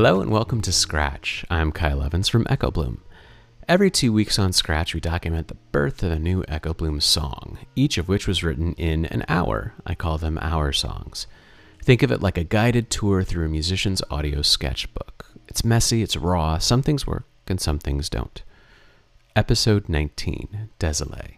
Hello and welcome to Scratch. I'm Kyle Evans from Echo Bloom. Every two weeks on Scratch, we document the birth of a new Echo Bloom song, each of which was written in an hour. I call them hour songs. Think of it like a guided tour through a musician's audio sketchbook. It's messy, it's raw, some things work and some things don't. Episode 19 Désolé.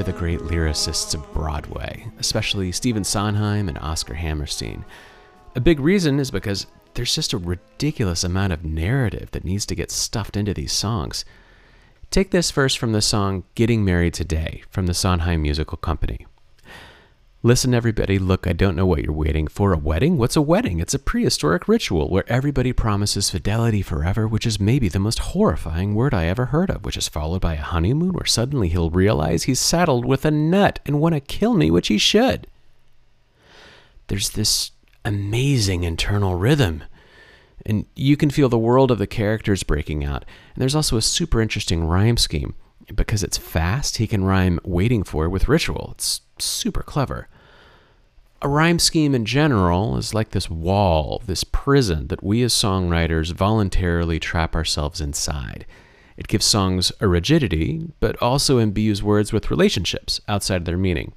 Admire the great lyricists of Broadway, especially Stephen Sondheim and Oscar Hammerstein. A big reason is because there's just a ridiculous amount of narrative that needs to get stuffed into these songs. Take this verse from the song Getting Married Today from the Sondheim Musical Company. Listen, everybody, look, I don't know what you're waiting for. A wedding? What's a wedding? It's a prehistoric ritual where everybody promises fidelity forever, which is maybe the most horrifying word I ever heard of, which is followed by a honeymoon where suddenly he'll realize he's saddled with a nut and want to kill me, which he should. There's this amazing internal rhythm, and you can feel the world of the characters breaking out. And there's also a super interesting rhyme scheme. Because it's fast, he can rhyme waiting for with ritual. It's super clever. A rhyme scheme in general is like this wall, this prison that we as songwriters voluntarily trap ourselves inside. It gives songs a rigidity, but also imbues words with relationships outside of their meaning.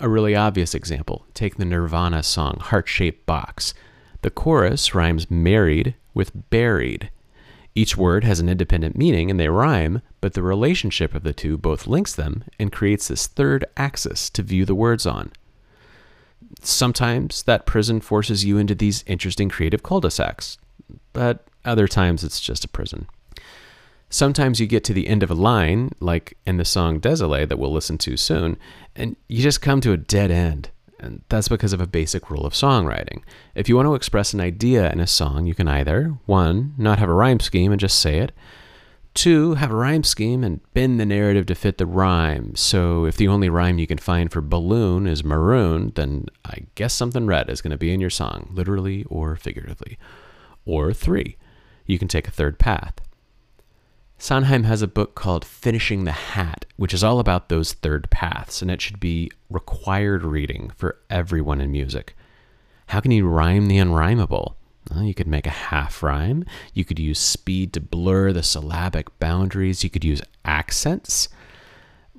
A really obvious example take the Nirvana song Heart Shaped Box. The chorus rhymes married with buried. Each word has an independent meaning and they rhyme, but the relationship of the two both links them and creates this third axis to view the words on. Sometimes that prison forces you into these interesting creative cul de sacs, but other times it's just a prison. Sometimes you get to the end of a line, like in the song Désolé that we'll listen to soon, and you just come to a dead end. And that's because of a basic rule of songwriting. If you want to express an idea in a song, you can either, one, not have a rhyme scheme and just say it, two, have a rhyme scheme and bend the narrative to fit the rhyme. So if the only rhyme you can find for balloon is maroon, then I guess something red is going to be in your song, literally or figuratively. Or three, you can take a third path. Sondheim has a book called Finishing the Hat, which is all about those third paths, and it should be required reading for everyone in music. How can you rhyme the unrhymable? Well, you could make a half rhyme. You could use speed to blur the syllabic boundaries. You could use accents.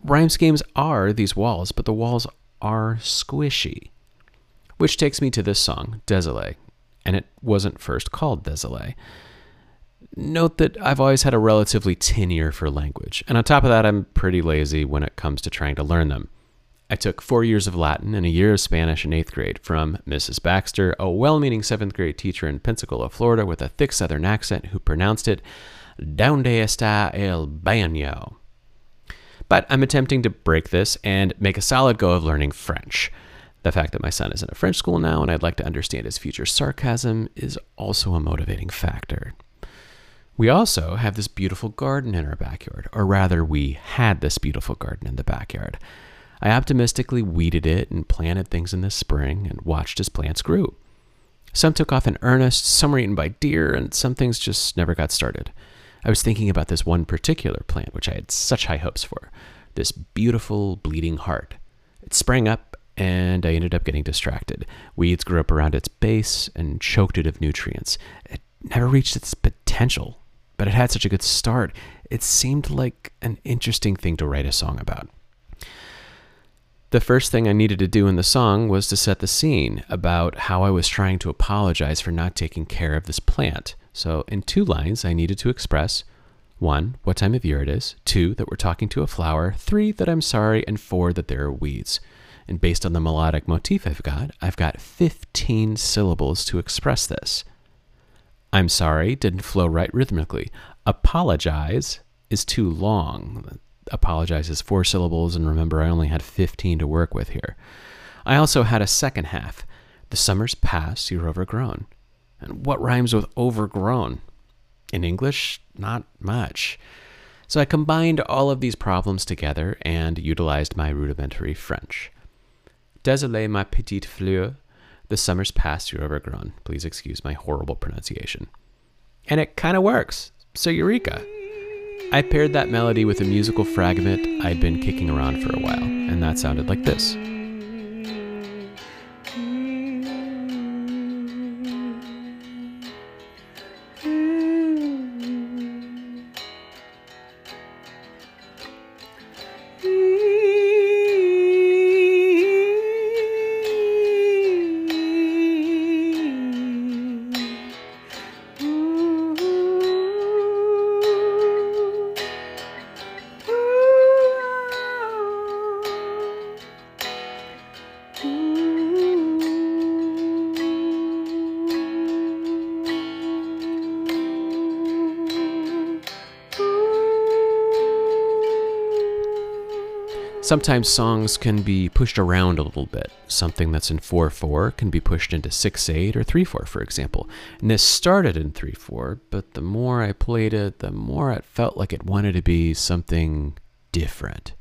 Rhyme schemes are these walls, but the walls are squishy. Which takes me to this song, Désolé, and it wasn't first called Désolé. Note that I've always had a relatively tin ear for language, and on top of that, I'm pretty lazy when it comes to trying to learn them. I took four years of Latin and a year of Spanish in eighth grade from Mrs. Baxter, a well meaning seventh grade teacher in Pensacola, Florida, with a thick southern accent who pronounced it, Donde está el baño? But I'm attempting to break this and make a solid go of learning French. The fact that my son is in a French school now and I'd like to understand his future sarcasm is also a motivating factor. We also have this beautiful garden in our backyard, or rather, we had this beautiful garden in the backyard. I optimistically weeded it and planted things in the spring and watched as plants grew. Some took off in earnest, some were eaten by deer, and some things just never got started. I was thinking about this one particular plant, which I had such high hopes for this beautiful bleeding heart. It sprang up, and I ended up getting distracted. Weeds grew up around its base and choked it of nutrients. It never reached its potential but it had such a good start. It seemed like an interesting thing to write a song about. The first thing I needed to do in the song was to set the scene about how I was trying to apologize for not taking care of this plant. So, in two lines, I needed to express one, what time of year it is, two, that we're talking to a flower, three, that I'm sorry, and four, that there are weeds. And based on the melodic motif I've got, I've got 15 syllables to express this. I'm sorry didn't flow right rhythmically. Apologize is too long. Apologize is four syllables, and remember, I only had 15 to work with here. I also had a second half. The summer's past, you're overgrown. And what rhymes with overgrown? In English, not much. So I combined all of these problems together and utilized my rudimentary French. Désolé, ma petite fleur. The summer's past, you're overgrown. Please excuse my horrible pronunciation. And it kind of works. So, Eureka! I paired that melody with a musical fragment I'd been kicking around for a while, and that sounded like this. Sometimes songs can be pushed around a little bit. Something that's in 4 4 can be pushed into 6 8 or 3 4, for example. And this started in 3 4, but the more I played it, the more it felt like it wanted to be something different.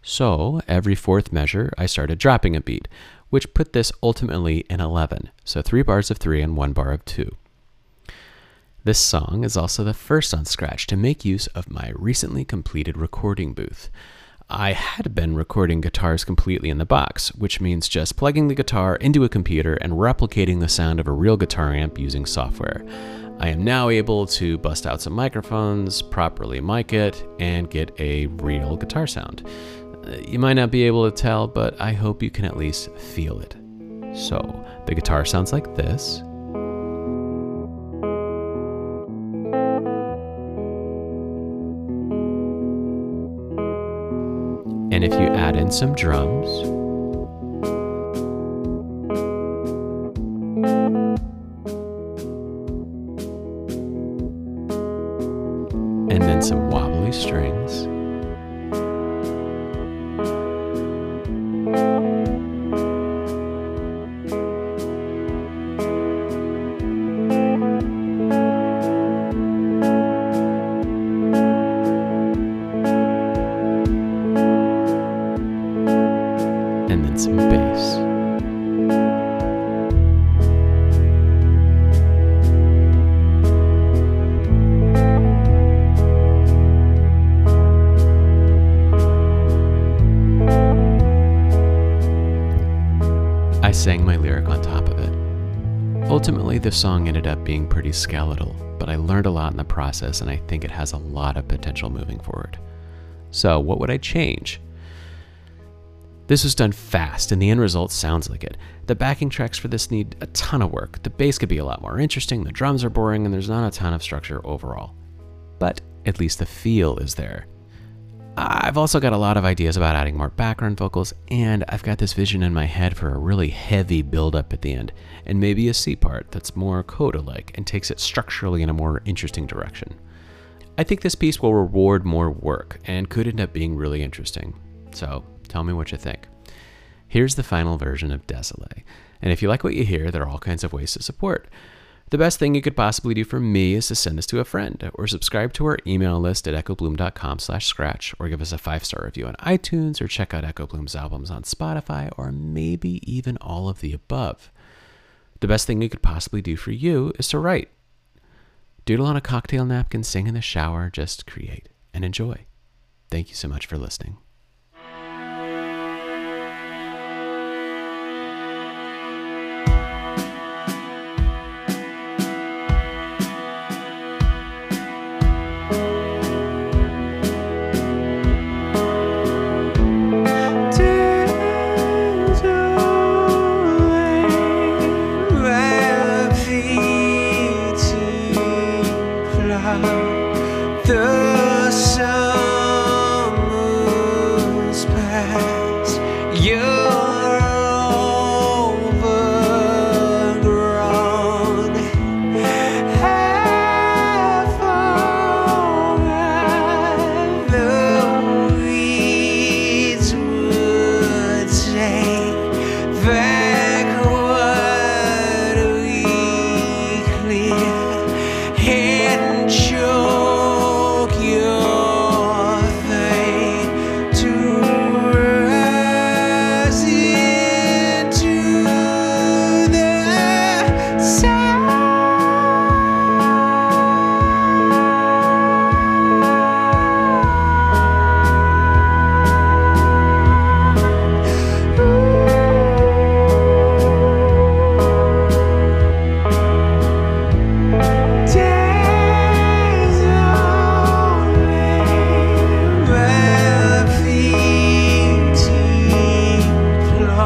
So every fourth measure, I started dropping a beat, which put this ultimately in 11. So three bars of 3 and one bar of 2. This song is also the first on Scratch to make use of my recently completed recording booth. I had been recording guitars completely in the box, which means just plugging the guitar into a computer and replicating the sound of a real guitar amp using software. I am now able to bust out some microphones, properly mic it, and get a real guitar sound. Uh, You might not be able to tell, but I hope you can at least feel it. So, the guitar sounds like this. Some drums, I sang my lyric on top of it. Ultimately, the song ended up being pretty skeletal, but I learned a lot in the process and I think it has a lot of potential moving forward. So, what would I change? This was done fast, and the end result sounds like it. The backing tracks for this need a ton of work. The bass could be a lot more interesting, the drums are boring, and there's not a ton of structure overall. But at least the feel is there. I've also got a lot of ideas about adding more background vocals, and I've got this vision in my head for a really heavy build up at the end, and maybe a C part that's more coda like and takes it structurally in a more interesting direction. I think this piece will reward more work and could end up being really interesting. So tell me what you think. Here's the final version of Désolé. And if you like what you hear, there are all kinds of ways to support. The best thing you could possibly do for me is to send this to a friend or subscribe to our email list at echobloom.com slash scratch or give us a five-star review on iTunes or check out Echo Bloom's albums on Spotify or maybe even all of the above. The best thing we could possibly do for you is to write. Doodle on a cocktail napkin, sing in the shower, just create and enjoy. Thank you so much for listening.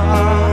heart.